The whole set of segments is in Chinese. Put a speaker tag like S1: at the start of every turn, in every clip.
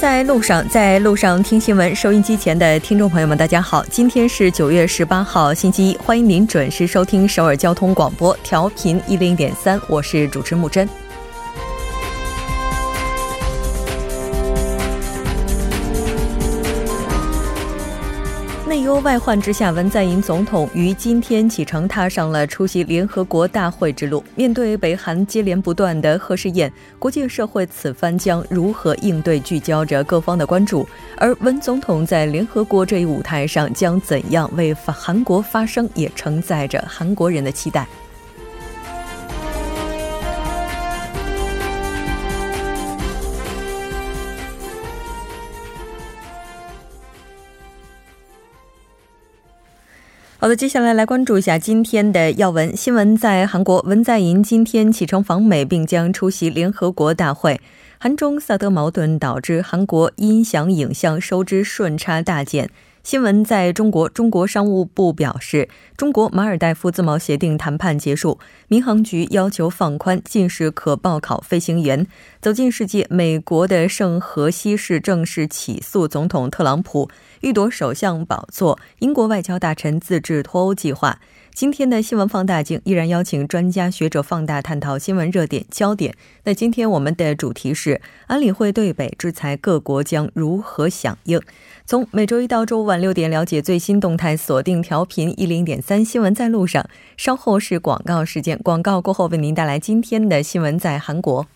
S1: 在路上，在路上听新闻。收音机前的听众朋友们，大家好，今天是九月十八号，星期一，欢迎您准时收听首尔交通广播，调频一零点三，我是主持木真。多外患之下，文在寅总统于今天启程，踏上了出席联合国大会之路。面对北韩接连不断的核试验，国际社会此番将如何应对，聚焦着各方的关注。而文总统在联合国这一舞台上将怎样为韩国发声，也承载着韩国人的期待。好的，接下来来关注一下今天的要闻新闻。在韩国，文在寅今天启程访美，并将出席联合国大会。韩中萨德矛盾导致韩国音响影像收支顺差大减。新闻在中国，中国商务部表示，中国马尔代夫自贸协定谈判结束，民航局要求放宽近视可报考飞行员。走进世界，美国的圣荷西市正式起诉总统特朗普，欲夺首相宝座。英国外交大臣自制脱欧计划。今天的新闻放大镜依然邀请专家学者放大探讨新闻热点焦点。那今天我们的主题是安理会对北制裁，各国将如何响应？从每周一到周五晚六点了解最新动态，锁定调频一零点三新闻在路上。稍后是广告时间，广告过后为您带来今天的新闻在韩国。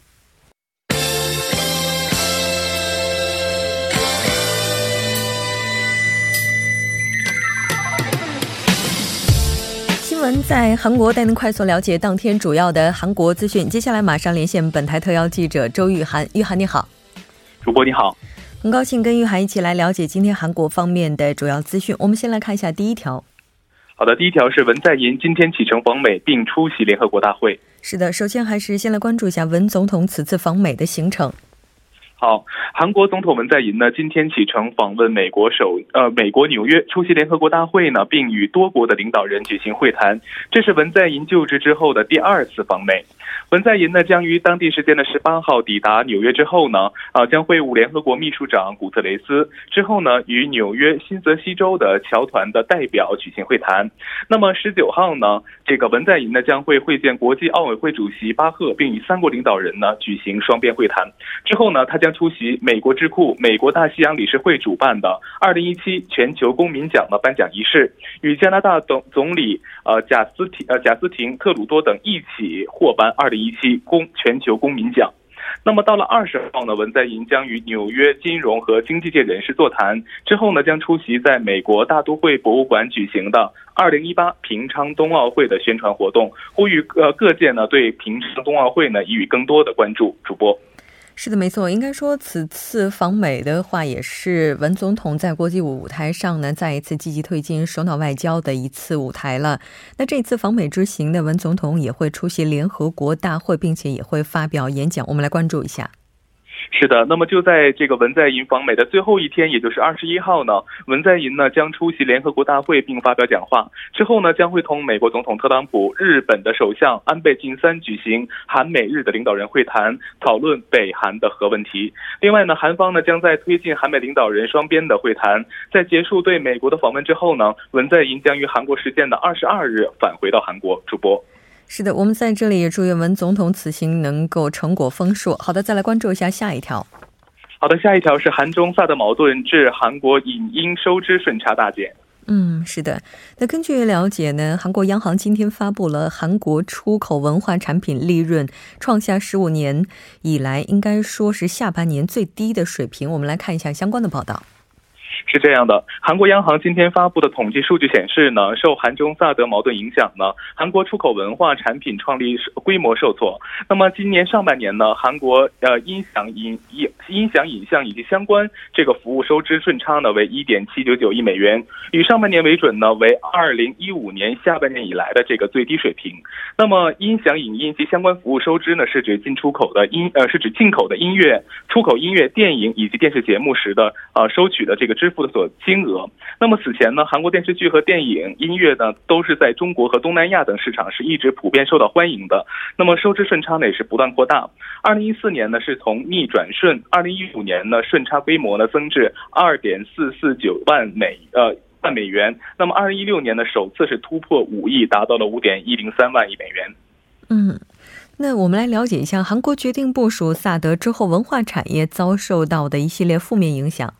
S1: 闻在韩国带您快速了解当天主要的韩国资讯。接下来马上连线本台特邀记者周玉涵，玉涵你好，
S2: 主播你好。
S1: 很高兴跟玉涵一起来了解今天韩国方面的主要资讯。我们先来看一下第一条。
S2: 好的，第一条是文在寅今天启程访美，并出席联合国大会。
S1: 是的，首先还是先来关注一下文总统此次访美的行程。
S2: 好，韩国总统文在寅呢，今天启程访问美国首呃美国纽约，出席联合国大会呢，并与多国的领导人举行会谈。这是文在寅就职之后的第二次访美。文在寅呢将于当地时间的十八号抵达纽约之后呢，啊将会晤联合国秘书长古特雷斯，之后呢与纽约新泽西州的侨团的代表举行会谈。那么十九号呢，这个文在寅呢将会会见国际奥委会主席巴赫，并与三国领导人呢举行双边会谈。之后呢，他将出席美国智库美国大西洋理事会主办的二零一七全球公民奖的颁奖仪式，与加拿大总总理呃贾斯廷呃贾斯廷特鲁多等一起获颁二。二零一七公全球公民奖，那么到了二十号呢，文在寅将与纽约金融和经济界人士座谈，之后呢将出席在美国大都会博物馆举行的二零一八平昌冬奥会的宣传活动，呼吁呃各界呢对平昌冬奥会呢予以更多的关注。主播。
S1: 是的，没错。应该说，此次访美的话，也是文总统在国际舞台上呢，再一次积极推进首脑外交的一次舞台了。那这次访美之行呢文总统也会出席联合国大会，并且也会发表演讲。我们来关注一下。
S2: 是的，那么就在这个文在寅访美的最后一天，也就是二十一号呢，文在寅呢将出席联合国大会并发表讲话，之后呢将会同美国总统特朗普、日本的首相安倍晋三举行韩美日的领导人会谈，讨论北韩的核问题。另外呢，韩方呢将在推进韩美领导人双边的会谈，在结束对美国的访问之后呢，文在寅将于韩国时间的二十二日返回到韩国。主播。
S1: 是的，我们在这里也祝愿文总统此行能够成果丰硕。好的，再来关注一下下一条。
S2: 好的，下一条是韩中萨德矛盾致韩国影音收支顺差大减。
S1: 嗯，是的。那根据了解呢，韩国央行今天发布了韩国出口文化产品利润创下十五年以来应该说是下半年最低的水平。我们来看一下相关的报道。
S2: 是这样的，韩国央行今天发布的统计数据显示呢，受韩中萨德矛盾影响呢，韩国出口文化产品创立规模受挫。那么今年上半年呢，韩国呃音响影音音响影像以及相关这个服务收支顺差呢为一点七九九亿美元，与上半年为准呢为二零一五年下半年以来的这个最低水平。那么音响影音及相关服务收支呢是指进出口的音呃是指进口的音乐、出口音乐、电影以及电视节目时的呃收取的这个支。付的所金额。那么此前呢，韩国电视剧和电影、音乐呢，都是在中国和东南亚等市场是一直普遍受到欢迎的。那么收支顺差呢也是不断扩大。二零一四年呢是从逆转顺，二零一五年呢顺差规模呢增至二点四四九万美呃万美元。那么二零一六年呢首次是突破五亿，达到了五点一零三万亿美元。
S1: 嗯。那我们来了解一下，韩国决定部署萨德之后，文化产业遭受到的一系列负面影响。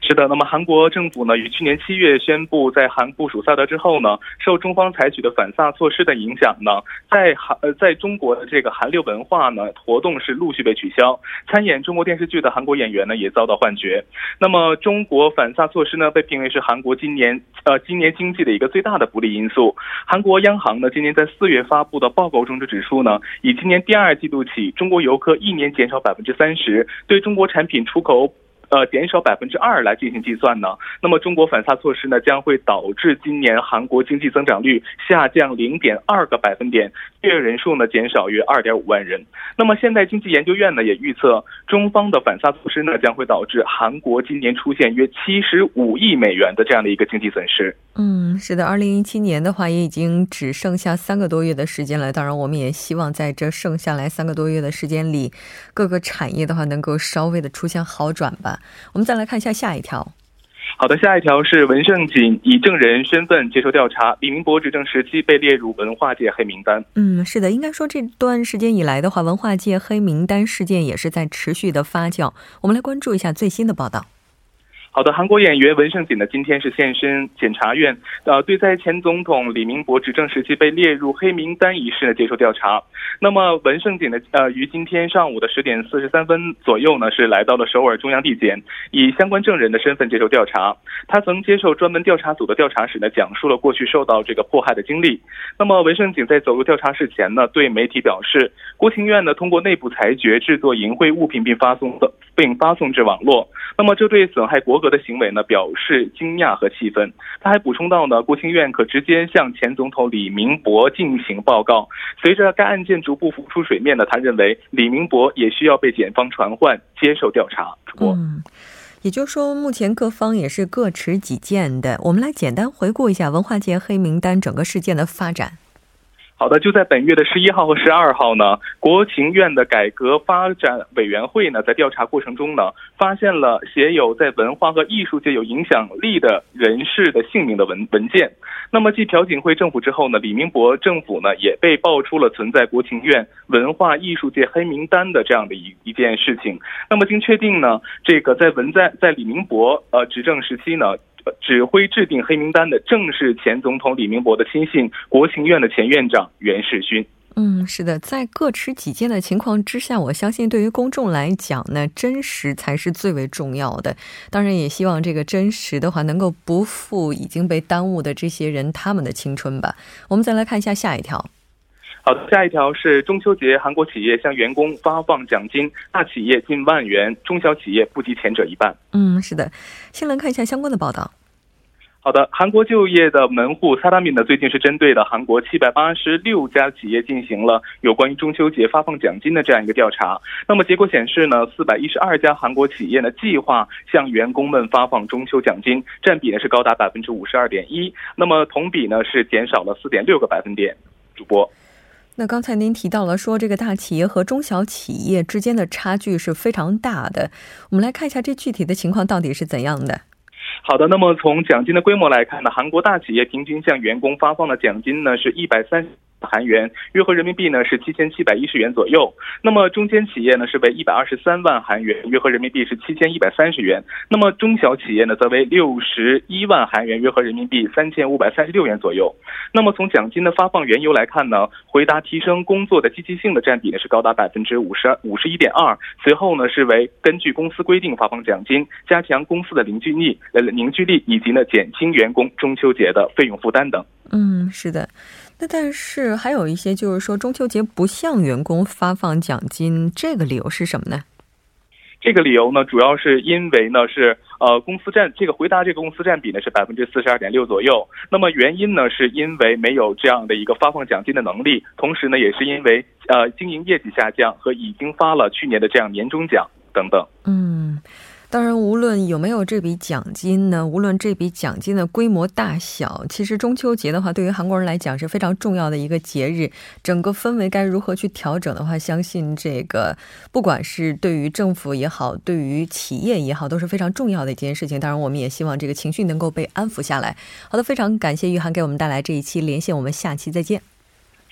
S2: 是的，那么韩国政府呢，于去年七月宣布在韩部署萨德之后呢，受中方采取的反萨措施的影响呢，在韩呃在中国的这个韩流文化呢活动是陆续被取消，参演中国电视剧的韩国演员呢也遭到换角。那么中国反萨措施呢，被评为是韩国今年呃今年经济的一个最大的不利因素。韩国央行呢今年在四月发布的报告中就指出呢，以今年第二季度起，中国游客一年减少百分之三十，对中国产品出口。呃，减少百分之二来进行计算呢，那么中国反萨措施呢，将会导致今年韩国经济增长率下降零点二个百分点，就业人数呢减少约二点五万人。那么现代经济研究院呢也预测，中方的反萨措施呢将会导致韩国今年出现约七十五亿美元的这样的一个经济损失。
S1: 嗯，是的，二零一七年的话也已经只剩下三个多月的时间了。当然，我们也希望在这剩下来三个多月的时间里，各个产业的话能够稍微的出现好转吧。我们再来看一下下一条。
S2: 好的，下一条是文胜锦以证人身份接受调查，李明博执政时期被列入文化界黑名单。
S1: 嗯，是的，应该说这段时间以来的话，文化界黑名单事件也是在持续的发酵。我们来关注一下最新的报道。
S2: 好的，韩国演员文胜景呢，今天是现身检察院，呃，对在前总统李明博执政时期被列入黑名单一事呢接受调查。那么文胜景呢，呃，于今天上午的十点四十三分左右呢，是来到了首尔中央地检，以相关证人的身份接受调查。他曾接受专门调查组的调查时呢，讲述了过去受到这个迫害的经历。那么文胜景在走入调查室前呢，对媒体表示，国情院呢通过内部裁决制作淫秽物品并发送的，并发送至网络。那么这对损害国格。的行为呢，表示惊讶和气愤。他还补充到呢，国情院可直接向前总统李明博进行报告。随着该案件逐步浮出水面呢，他认为李明博也需要被检方传唤接受调查。主播，
S1: 嗯，也就是说，目前各方也是各持己见的。我们来简单回顾一下文化界黑名单整个事件的发展。
S2: 好的，就在本月的十一号和十二号呢，国情院的改革发展委员会呢，在调查过程中呢，发现了写有在文化和艺术界有影响力的人士的姓名的文文件。那么，继朴槿惠政府之后呢，李明博政府呢，也被爆出了存在国情院文化艺术界黑名单的这样的一一件事情。那么，经确定呢，这个在文在在李明博呃执政时期呢。指挥制定黑名单的正是前总统李明博的亲信，国情院的前院长袁世勋。
S1: 嗯，是的，在各持己见的情况之下，我相信对于公众来讲呢，真实才是最为重要的。当然，也希望这个真实的话能够不负已经被耽误的这些人他们的青春吧。我们再来看一下下一条。
S2: 好的，下一条是中秋节，韩国企业向员工发放奖金，大企业近万元，中小企业不及前者一半。
S1: 嗯，是的，先来看一下相关的报道。
S2: 好的，韩国就业的门户萨达米呢，最近是针对了韩国七百八十六家企业进行了有关于中秋节发放奖金的这样一个调查。那么结果显示呢，四百一十二家韩国企业呢计划向员工们发放中秋奖金，占比呢是高达百分之五十二点一。那么同比呢是减少了四点六个百分点。主播，
S1: 那刚才您提到了说这个大企业和中小企业之间的差距是非常大的，我们来看一下这具体的情况到底是怎样的。
S2: 好的，那么从奖金的规模来看呢，韩国大企业平均向员工发放的奖金呢是一百三韩元，约合人民币呢是七千七百一十元左右。那么中间企业呢是为一百二十三万韩元，约合人民币是七千一百三十元。那么中小企业呢则为六十一万韩元，约合人民币三千五百三十六元左右。那么从奖金的发放缘由来看呢，回答提升工作的积极性的占比呢是高达百分之五十五十一点二。随后呢是为根据公司规定发放奖金，加强公司的凝聚力呃凝聚力，以及呢减轻员工中秋节的费用负担等。
S1: 嗯，是的。那但是还有一些就是说中秋节不向员工发放奖金，这个理由是什么呢？
S2: 这个理由呢，主要是因为呢是呃公司占这个回答这个公司占比呢是百分之四十二点六左右。那么原因呢是因为没有这样的一个发放奖金的能力，同时呢也是因为呃经营业绩下降和已经发了去年的这样年终奖等等。
S1: 嗯。当然，无论有没有这笔奖金呢，无论这笔奖金的规模大小，其实中秋节的话，对于韩国人来讲是非常重要的一个节日。整个氛围该如何去调整的话，相信这个不管是对于政府也好，对于企业也好，都是非常重要的一件事情。当然，我们也希望这个情绪能够被安抚下来。好的，非常感谢玉涵给我们带来这一期连线，我们下期再见。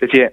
S2: 再见。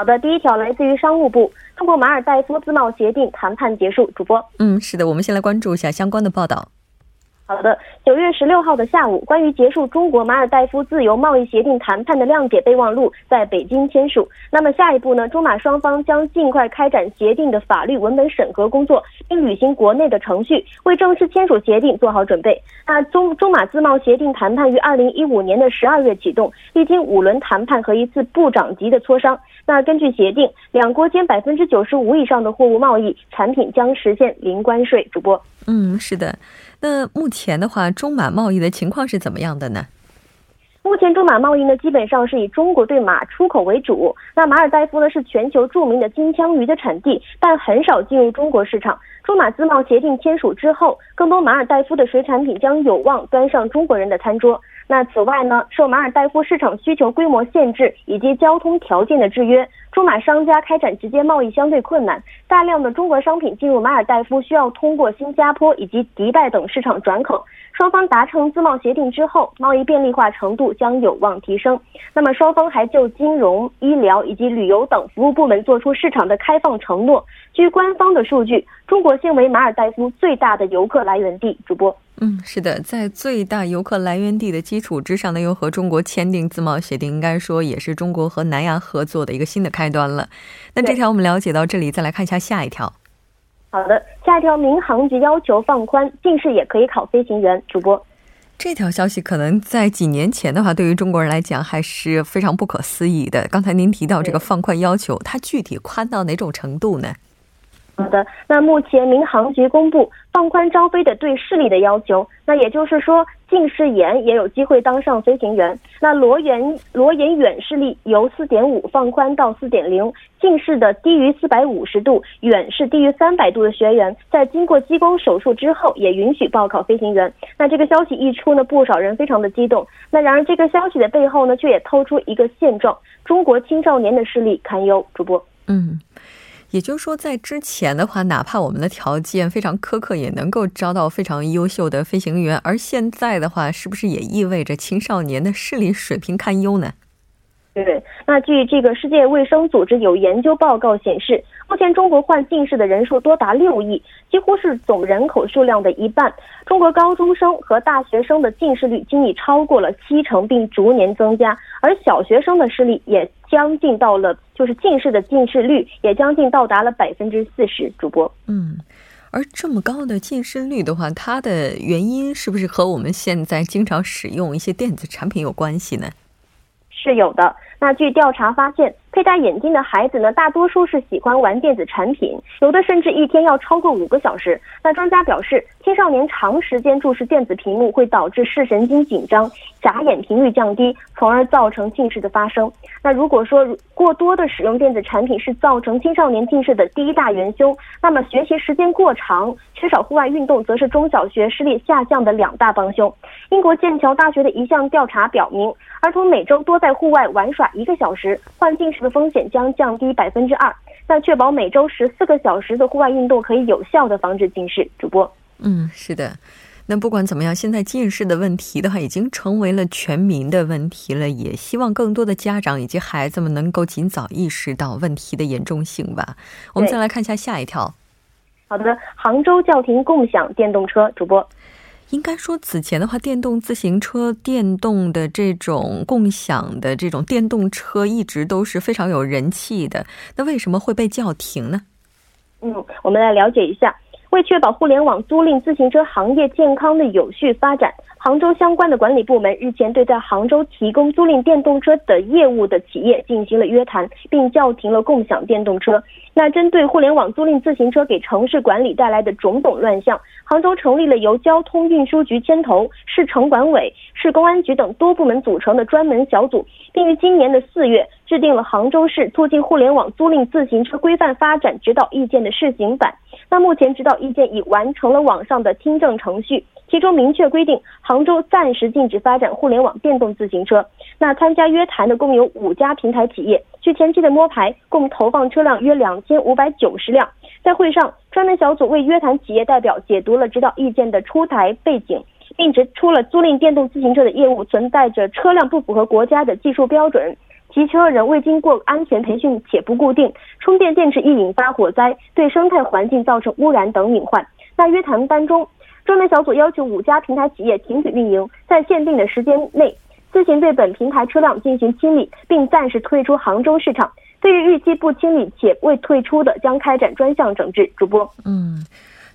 S3: 好的，第一条来自于商务部，通过马尔代夫自贸协定谈判结束。主播，
S1: 嗯，是的，我们先来关注一下相关的报道。
S3: 好的，九月十六号的下午，关于结束中国马尔代夫自由贸易协定谈判的谅解备忘录在北京签署。那么下一步呢？中马双方将尽快开展协定的法律文本审核工作，并履行国内的程序，为正式签署协定做好准备。那中中马自贸协定谈判于二零一五年的十二月启动，历经五轮谈判和一次部长级的磋商。那根据协定，两国间百分之九十五以上的货物贸易产品将实现零关税。主播，
S1: 嗯，是的。那目前的话，中马贸易的情况是怎么样的呢？
S3: 目前中马贸易呢，基本上是以中国对马出口为主。那马尔代夫呢，是全球著名的金枪鱼的产地，但很少进入中国市场。中马自贸协定签署之后，更多马尔代夫的水产品将有望端上中国人的餐桌。那此外呢，受马尔代夫市场需求规模限制以及交通条件的制约，中马商家开展直接贸易相对困难。大量的中国商品进入马尔代夫需要通过新加坡以及迪拜等市场转口。双方达成自贸协定之后，贸易便利化程度将有望提升。那么双方还就金融、医疗以及旅游等服务部门做出市场的开放承诺。据官方的数据，中国现为马尔代夫最大的游客来源地。主播。
S1: 嗯，是的，在最大游客来源地的基础之上呢，又和中国签订自贸协定，应该说也是中国和南亚合作的一个新的开端了。那这条我们了解到这里，再来看一下下一条。
S3: 好的，下一条，民航局要求放宽近视也可以考飞行员。主播，
S1: 这条消息可能在几年前的话，对于中国人来讲还是非常不可思议的。刚才您提到这个放宽要求，它具体宽到哪种程度呢？
S3: 好的，那目前民航局公布放宽招飞的对视力的要求，那也就是说近视眼也有机会当上飞行员。那裸眼裸眼远视力由四点五放宽到四点零，近视的低于四百五十度、远视低于三百度的学员，在经过激光手术之后也允许报考飞行员。那这个消息一出呢，不少人非常的激动。那然而这个消息的背后呢，却也透出一个现状：中国青少年的视力堪忧。主播，
S1: 嗯。也就是说，在之前的话，哪怕我们的条件非常苛刻，也能够招到非常优秀的飞行员。而现在的话，是不是也意味着青少年的视力水平堪忧呢？
S3: 对，那据这个世界卫生组织有研究报告显示，目前中国患近视的人数多达六亿，几乎是总人口数量的一半。中国高中生和大学生的近视率均已超过了七成，并逐年增加，而小学生的视力也将近到了，就是近视的近视率也将近到达了百分之四十。主播，
S1: 嗯，而这么高的近视率的话，它的原因是不是和我们现在经常使用一些电子产品有关系呢？
S3: 是有的。那据调查发现，佩戴眼镜的孩子呢，大多数是喜欢玩电子产品，有的甚至一天要超过五个小时。那专家表示，青少年长时间注视电子屏幕会导致视神经紧张，眨眼频率降低，从而造成近视的发生。那如果说过多的使用电子产品是造成青少年近视的第一大元凶，那么学习时间过长、缺少户外运动则是中小学视力下降的两大帮凶。英国剑桥大学的一项调查表明，儿童每周多在户外玩耍一个小时，患近视的风险将降低百分之二。那确保每周十四个小时的户外运动可以有效的防止近视。主播，
S1: 嗯，是的。那不管怎么样，现在近视的问题的话，已经成为了全民的问题了。也希望更多的家长以及孩子们能够尽早意识到问题的严重性吧。我们再来看一下下一条。
S3: 好的，杭州叫停共享电动车。主播。
S1: 应该说，此前的话，电动自行车、电动的这种共享的这种电动车一直都是非常有人气的。那为什么会被叫停呢？
S3: 嗯，我们来了解一下。为确保互联网租赁自行车行业健康的有序发展，杭州相关的管理部门日前对在杭州提供租赁电动车的业务的企业进行了约谈，并叫停了共享电动车。那针对互联网租赁自行车给城市管理带来的种种乱象，杭州成立了由交通运输局牵头、市城管委、市公安局等多部门组成的专门小组，并于今年的四月制定了杭州市促进互联网租赁自行车规范发展指导意见的试行版。那目前指导意见已完成了网上的听证程序，其中明确规定，杭州暂时禁止发展互联网电动自行车。那参加约谈的共有五家平台企业，据前期的摸排，共投放车辆约两千五百九十辆。在会上，专门小组为约谈企业代表解读了指导意见的出台背景，并指出了租赁电动自行车的业务存在着车辆不符合国家的技术标准。骑车人未经过安全培训且不固定，充电电池易引发火灾，对生态环境造成污染等隐患。在约谈当中，专门小组要求五家平台企业停止运营，在限定的时间内自行对本平台车辆进行清理，并暂时退出杭州市场。对于逾期不清理且未退出的，将开展专项整治。主播，
S1: 嗯。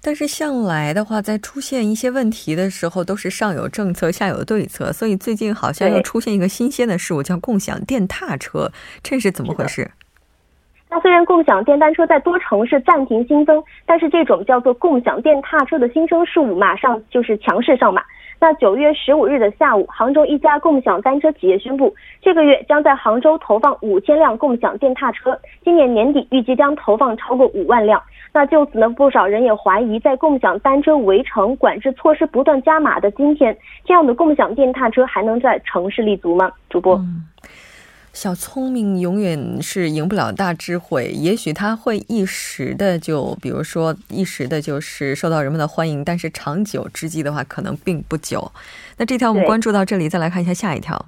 S1: 但是向来的话，在出现一些问题的时候，都是上有政策，下有对策。所以最近好像又出现一个新鲜的事物，叫共享电踏车，这是怎么回事？
S3: 那虽然共享电单车在多城市暂停新增，但是这种叫做共享电踏车的新生事物，马上就是强势上马。那九月十五日的下午，杭州一家共享单车企业宣布，这个月将在杭州投放五千辆共享电踏车，今年年底预计将投放超过五万辆。那就此呢，不少人也怀疑，在共享单车围城管制措施不断加码的今天，这样的共享电踏车还能在城市立足吗？主播，
S1: 小聪明永远是赢不了大智慧，也许他会一时的就，比如说一时的就是受到人们的欢迎，但是长久之计的话，可能并不久。那这条我们关注到这里，再来看一下下一条。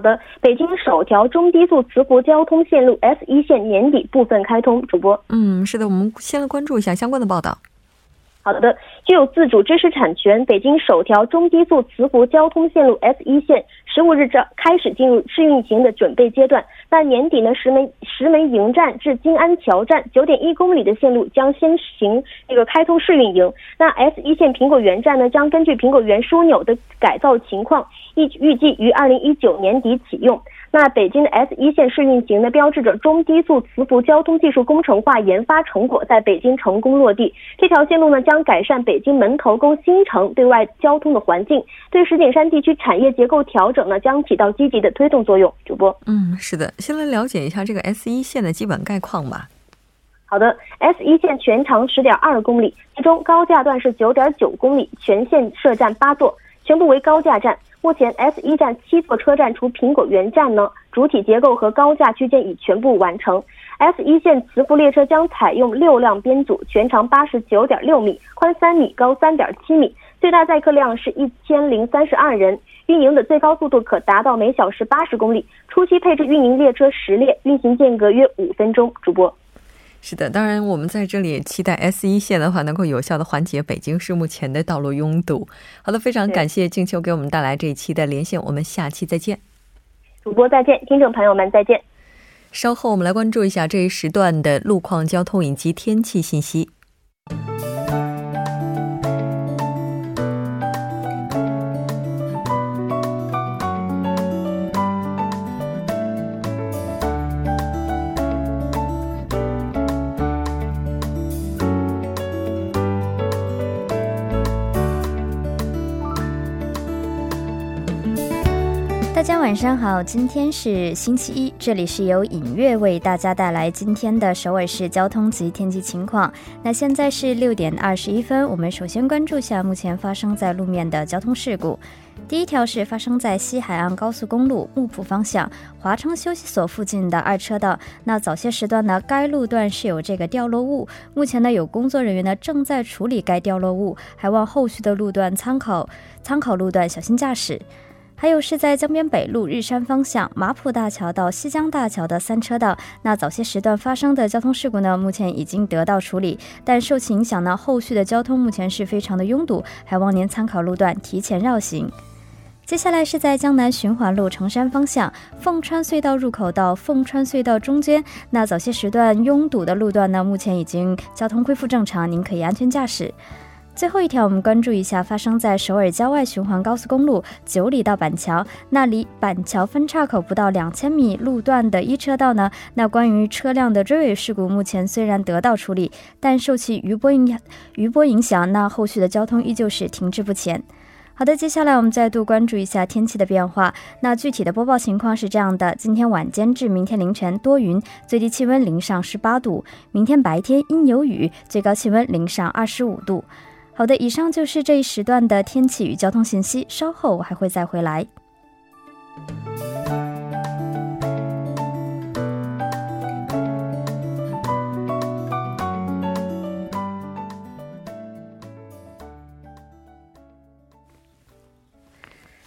S3: 好的，北京首条中低速磁浮交通线路 S 一线年底部分开通。主播，
S1: 嗯，是的，我们先来关注一下相关的报道。
S3: 好的，具有自主知识产权，北京首条中低速磁浮交通线路 S 一线十五日正开始进入试运行的准备阶段。那年底呢，石门石门营站至金安桥站九点一公里的线路将先行这个开通试运营。那 S 一线苹果园站呢，将根据苹果园枢纽的改造情况，预预计于二零一九年底启用。那北京的 S 一线试运行呢，标志着中低速磁浮交通技术工程化研发成果在北京成功落地。这条线路呢，将改善北京门头沟新城对外交通的环境，对石景山地区产业结构调整呢，将起到积极的推动作用。主播，
S1: 嗯，是的，先来了解一下这个 S 一线的基本概况吧。
S3: 好的，S 一线全长十点二公里，其中高架段是九点九公里，全线设站八座，全部为高架站。目前 S 一站七座车站，除苹果园站呢，主体结构和高架区间已全部完成。S 一线磁浮列车将采用六辆编组，全长八十九点六米，宽三米，高三点七米，最大载客量是一千零三十二人，运营的最高速度可达到每小时八十公里。初期配置运营列车十列，运行间隔约五分钟。主播。
S1: 是的，当然，我们在这里也期待 S 一线的话能够有效的缓解北京市目前的道路拥堵。好的，非常感谢静秋给我们带来这一期的连线，我们下期再见。
S3: 主播再见，听众朋友们再见。
S1: 稍后我们来关注一下这一时段的路况、交通以及天气信息。
S4: 大家晚上好，今天是星期一，这里是由影月为大家带来今天的首尔市交通及天气情况。那现在是六点二十一分，我们首先关注下目前发生在路面的交通事故。第一条是发生在西海岸高速公路木浦方向华昌休息所附近的二车道。那早些时段呢，该路段是有这个掉落物，目前呢有工作人员呢正在处理该掉落物，还望后续的路段参考参考路段，小心驾驶。还有是在江边北路日山方向马浦大桥到西江大桥的三车道，那早些时段发生的交通事故呢，目前已经得到处理，但受其影响呢，后续的交通目前是非常的拥堵，还望您参考路段提前绕行。接下来是在江南循环路城山方向凤川隧道入口到凤川隧道中间，那早些时段拥堵的路段呢，目前已经交通恢复正常，您可以安全驾驶。最后一条，我们关注一下发生在首尔郊外循环高速公路九里到板桥，那离板桥分岔口不到两千米路段的一车道呢？那关于车辆的追尾事故，目前虽然得到处理，但受其余波影余波影响，那后续的交通依旧是停滞不前。好的，接下来我们再度关注一下天气的变化。那具体的播报情况是这样的：今天晚间至明天凌晨多云，最低气温零上十八度；明天白天阴有雨，最高气温零上二十五度。好的，以上就是这一时段的天气与交通信息。稍后我还会再回来。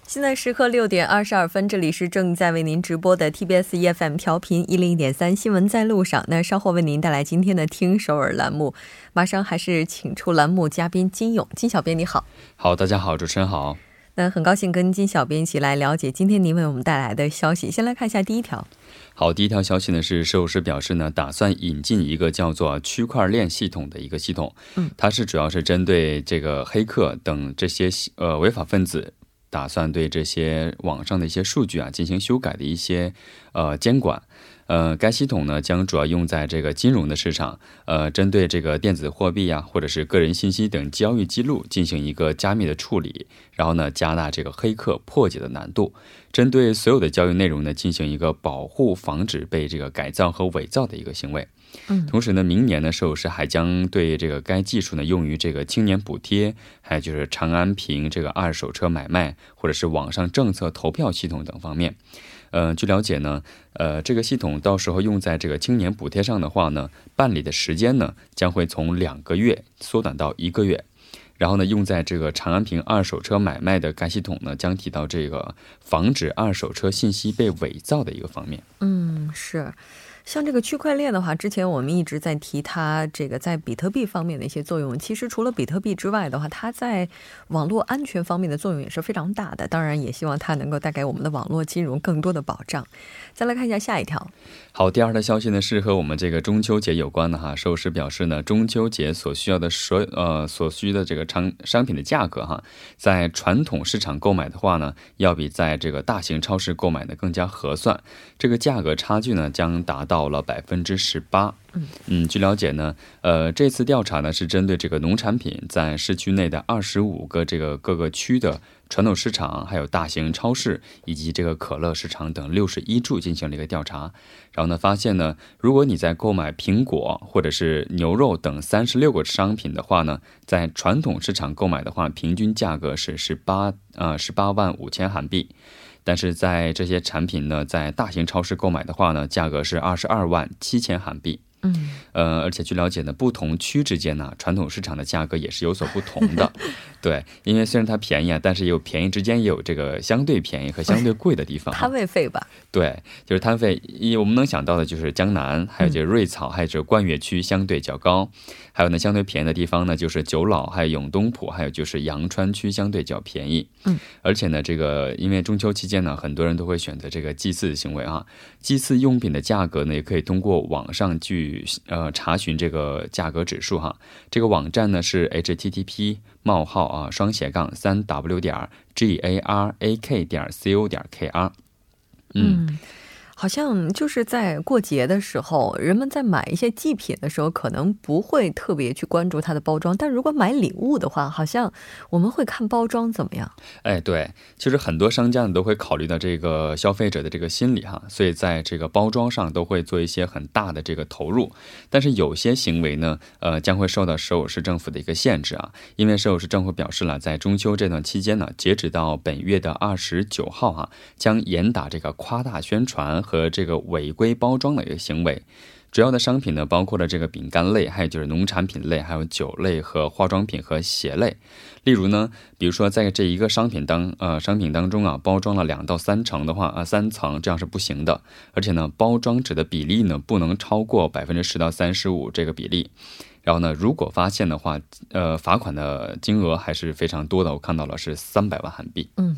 S1: 现在时刻六点二十二分，这里是正在为您直播的 TBS EFM 调频一零一点三新闻在路上。那稍后为您带来今天的听首尔栏目，马上还是请出栏目嘉宾金勇金小编，你好。
S5: 好，大家好，主持人好。
S1: 那很高兴跟金小编一起来了解今天您为我们带来的消息。先来看一下第一条。
S5: 好，第一条消息呢是，设计师表示呢，打算引进一个叫做区块链系统的一个系统。嗯，它是主要是针对这个黑客等这些呃违法分子。打算对这些网上的一些数据啊进行修改的一些呃监管，呃，该系统呢将主要用在这个金融的市场，呃，针对这个电子货币呀或者是个人信息等交易记录进行一个加密的处理，然后呢加大这个黑客破解的难度，针对所有的交易内容呢进行一个保护，防止被这个改造和伪造的一个行为。
S1: 嗯，
S5: 同时呢，明年呢，首尔市还将对这个该技术呢用于这个青年补贴，还有就是长安平这个二手车买卖，或者是网上政策投票系统等方面。呃，据了解呢，呃，这个系统到时候用在这个青年补贴上的话呢，办理的时间呢将会从两个月缩短到一个月。然后呢，用在这个长安平二手车买卖的该系统呢，将提到这个防止二手车信息被伪造的一个方面。
S1: 嗯，是。像这个区块链的话，之前我们一直在提它这个在比特币方面的一些作用。其实除了比特币之外的话，它在网络安全方面的作用也是非常大的。当然，也希望它能够带给我们的网络金融更多的保障。再来看一下下一条。
S5: 好，第二条消息呢是和我们这个中秋节有关的哈。寿司表示呢，中秋节所需要的所呃所需的这个商商品的价格哈，在传统市场购买的话呢，要比在这个大型超市购买的更加合算。这个价格差距呢将达到。到了百分之十八。嗯嗯，据了解呢，呃，这次调查呢是针对这个农产品在市区内的二十五个这个各个区的传统市场，还有大型超市以及这个可乐市场等六十一处进行了一个调查。然后呢，发现呢，如果你在购买苹果或者是牛肉等三十六个商品的话呢，在传统市场购买的话，平均价格是十八啊十八万五千韩币。但是在这些产品呢，在大型超市购买的话呢，价格是二十二万七千韩币。
S1: 嗯，
S5: 呃，而且据了解呢，不同区之间呢，传统市场的价格也是有所不同的。对，因为虽然它便宜啊，但是有便宜之间也有这个相对便宜和相对贵的地方。
S1: 摊位费吧？
S5: 对，就是摊费。一我们能想到的就是江南，还有就是瑞草，还有就是冠岳区相对较高。还有呢，相对便宜的地方呢，就是九老，还有永东浦，还有就是阳川区相对较便宜。
S1: 嗯，
S5: 而且呢，这个因为中秋期间呢，很多人都会选择这个祭祀的行为啊。祭祀用品的价格呢，也可以通过网上去呃查询这个价格指数哈。这个网站呢是 http 冒号啊双斜杠三 w 点 g a r a k 点 c o 点 k r。
S1: 嗯。好像就是在过节的时候，人们在买一些祭品的时候，可能不会特别去关注它的包装。但如果买礼物的话，好像我们会看包装怎么样。
S5: 哎，对，其实很多商家呢都会考虑到这个消费者的这个心理哈，所以在这个包装上都会做一些很大的这个投入。但是有些行为呢，呃，将会受到首尔市政府的一个限制啊，因为首尔市政府表示了，在中秋这段期间呢，截止到本月的二十九号哈，将严打这个夸大宣传。和这个违规包装的一个行为，主要的商品呢，包括了这个饼干类，还有就是农产品类，还有酒类和化妆品和鞋类。例如呢，比如说在这一个商品当呃商品当中啊，包装了两到三层的话啊，三层这样是不行的。而且呢，包装纸的比例呢，不能超过百分之十到三十五这个比例。然后呢，如果发现的话，呃，罚款的金额还是非常多的。我看到了是三百万韩币。
S1: 嗯，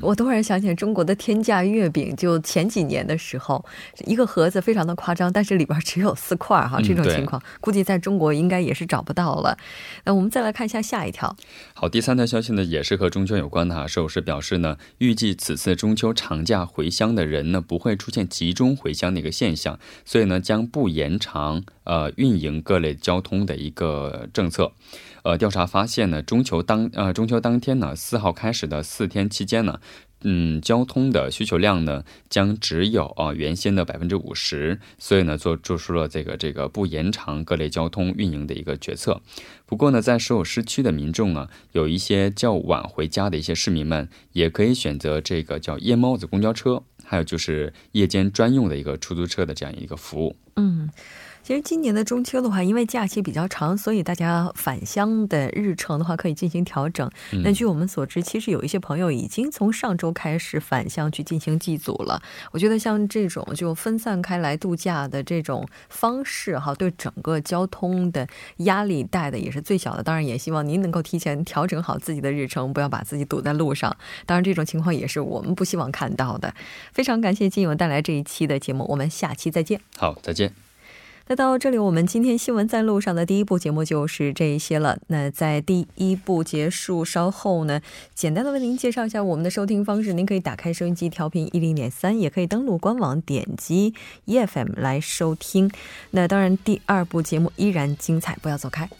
S1: 我突然想起中国的天价月饼，就前几年的时候，一个盒子非常的夸张，但是里边只有四块哈，这种情况估计在中国应该也是找不到了。那我们再来看一下下一条。
S5: 好，第三条消息呢，也是和中秋有关的哈。首饰表示呢，预计此次中秋长假回乡的人呢，不会出现集中回乡的一个现象，所以呢，将不延长呃运营各类交通。的一个政策，呃，调查发现呢，中秋当呃中秋当天呢，四号开始的四天期间呢，嗯，交通的需求量呢将只有啊原先的百分之五十，所以呢做做出了这个这个不延长各类交通运营的一个决策。不过呢，在所有市区的民众啊，有一些较晚回家的一些市民们，也可以选择这个叫夜猫子公交车，还有就是夜间专用的一个出租车的这样一个服务。
S1: 嗯。其实今年的中秋的话，因为假期比较长，所以大家返乡的日程的话可以进行调整。那据我们所知，其实有一些朋友已经从上周开始返乡去进行祭祖了。我觉得像这种就分散开来度假的这种方式，哈，对整个交通的压力带的也是最小的。当然，也希望您能够提前调整好自己的日程，不要把自己堵在路上。当然，这种情况也是我们不希望看到的。非常感谢金勇带来这一期的节目，我们下期再见。
S5: 好，再见。
S1: 那到这里，我们今天新闻在路上的第一部节目就是这一些了。那在第一部结束稍后呢，简单的为您介绍一下我们的收听方式。您可以打开收音机调频一零点三，也可以登录官网点击 EFM 来收听。那当然，第二部节目依然精彩，不要走开。